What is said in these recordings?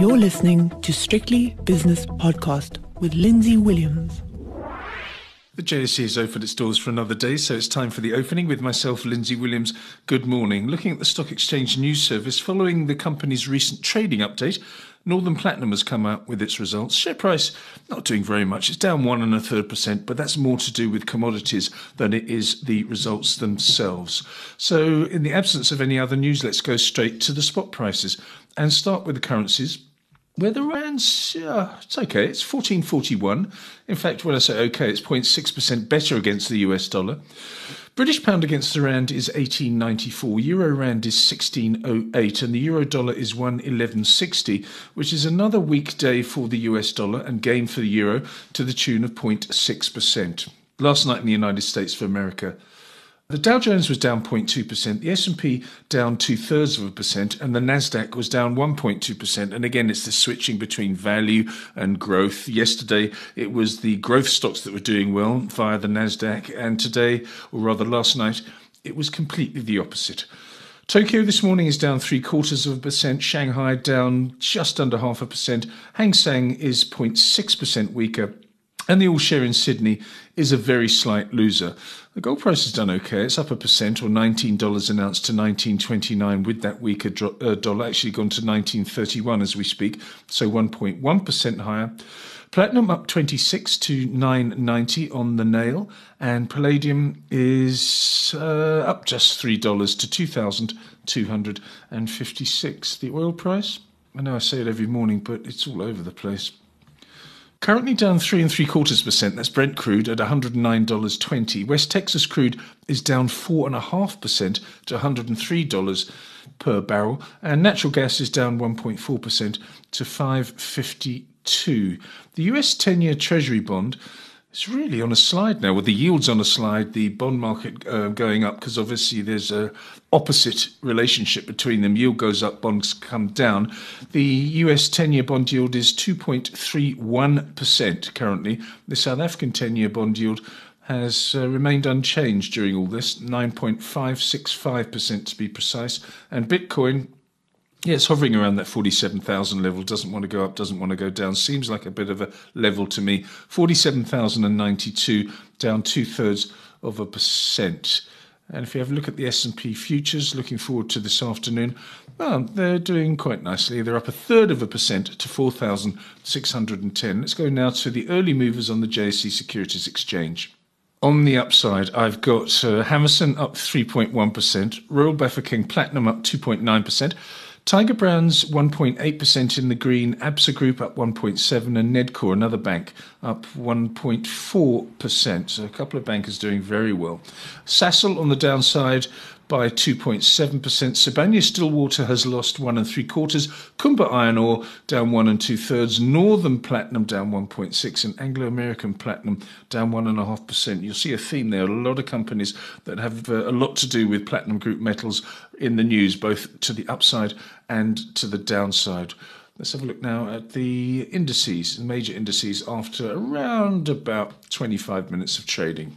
You're listening to Strictly Business Podcast with Lindsay Williams. The JSE has opened its doors for another day, so it's time for the opening with myself, Lindsay Williams. Good morning. Looking at the Stock Exchange News Service, following the company's recent trading update, Northam Platinum has come out with its results. Share price not doing very much. It's down one and a third percent, but that's more to do with commodities than it is the results themselves. So, in the absence of any other news, let's go straight to the spot prices and start with the currencies. Where the rand's, yeah, it's okay. It's 1441. In fact, when I say okay, it's 0.6% better against the US dollar. British pound against the rand is 1894. Euro rand is 1608, and the euro dollar is 11160, which is another weak day for the US dollar and gain for the euro to the tune of 0.6%. Last night in the United States of America, the Dow Jones was down 0.2%, the S&P down two-thirds of a percent, and the Nasdaq was down 1.2%. And again, it's the switching between value and growth. Yesterday, it was the growth stocks that were doing well via the Nasdaq, and today, or rather last night, it was completely the opposite. Tokyo this morning is down three quarters of a percent. Shanghai down just under half a percent. Hang Seng is 0.6% weaker. And the all share in Sydney is a very slight loser. The gold price has done okay. It's up a percent or $19 an ounce to 19.29 with that weaker dro- uh, dollar actually gone to 19.31 as we speak, so 1.1% higher. Platinum up 26 to 990 on the nail, and palladium is uh, up just $3 to 2,256. The oil price, I know I say it every morning, but it's all over the place. Currently down three and three quarters percent. That's Brent crude at $109.20. West Texas crude is down four and a half percent to $103 per barrel, and natural gas is down 1.4 percent to 552. The US 10-year Treasury bond it's really on a slide now, with the yields on a slide, the bond market uh, going up, because obviously there's a opposite relationship between them. Yield goes up, bonds come down. The US 10 year bond yield is 2.31% currently. The South African 10 year bond yield has uh, remained unchanged during all this, 9.565% to be precise. And Bitcoin yeah, it's hovering around that 47,000 level. Doesn't want to go up, doesn't want to go down. Seems like a bit of a level to me. 47,092, down two thirds of a percent. And if you have a look at the S&P futures, looking forward to this afternoon, well, they're doing quite nicely. They're up a third of a percent to 4,610. Let's go now to the early movers on the JSE Securities Exchange. On the upside, I've got uh, Hammerson up 3.1%, Royal Bafokeng Platinum up 2.9%, Tiger Brands 1.8% in the green, ABSA Group up 1.7 and Nedcor, another bank, up 1.4%. So a couple of bankers doing very well. Sasol on the downside by 2.7%. Sibanye Stillwater has lost one and three quarters. Kumba Iron Ore down one and two thirds. Northam Platinum down 1.6 and Anglo American Platinum down one and a half percent. You'll see a theme there. A lot of companies that have uh, a lot to do with platinum group metals in the news, both to the upside and to the downside. Let's have a look now at the indices, the major indices, after around about 25 minutes of trading.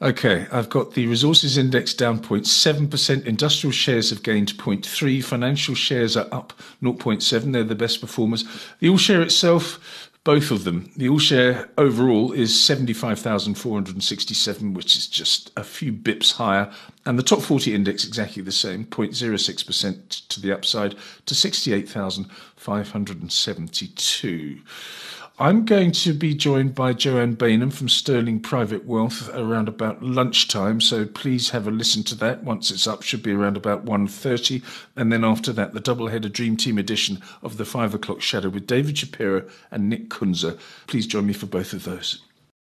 Okay, I've got the resources index down 0.7%. Industrial shares have gained 0.3. Financial shares are up 0.7. They're the best performers. The all share itself, both of them, the all share overall is 75,467, which is just a few bips higher. And the top 40 index exactly the same, 0.06% to the upside to 68,572. I'm going to be joined by Joanne Bainham from Sterling Private Wealth around about lunchtime, so please have a listen to that once it's up. Should be around about 1.30. And then after that, the double-header Dream Team edition of the 5 o'clock shadow with David Shapiro and Nick Kunzer. Please join me for both of those.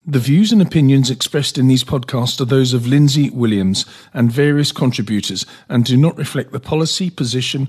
The views and opinions expressed in these podcasts are those of Lindsay Williams and various contributors and do not reflect the policy, position,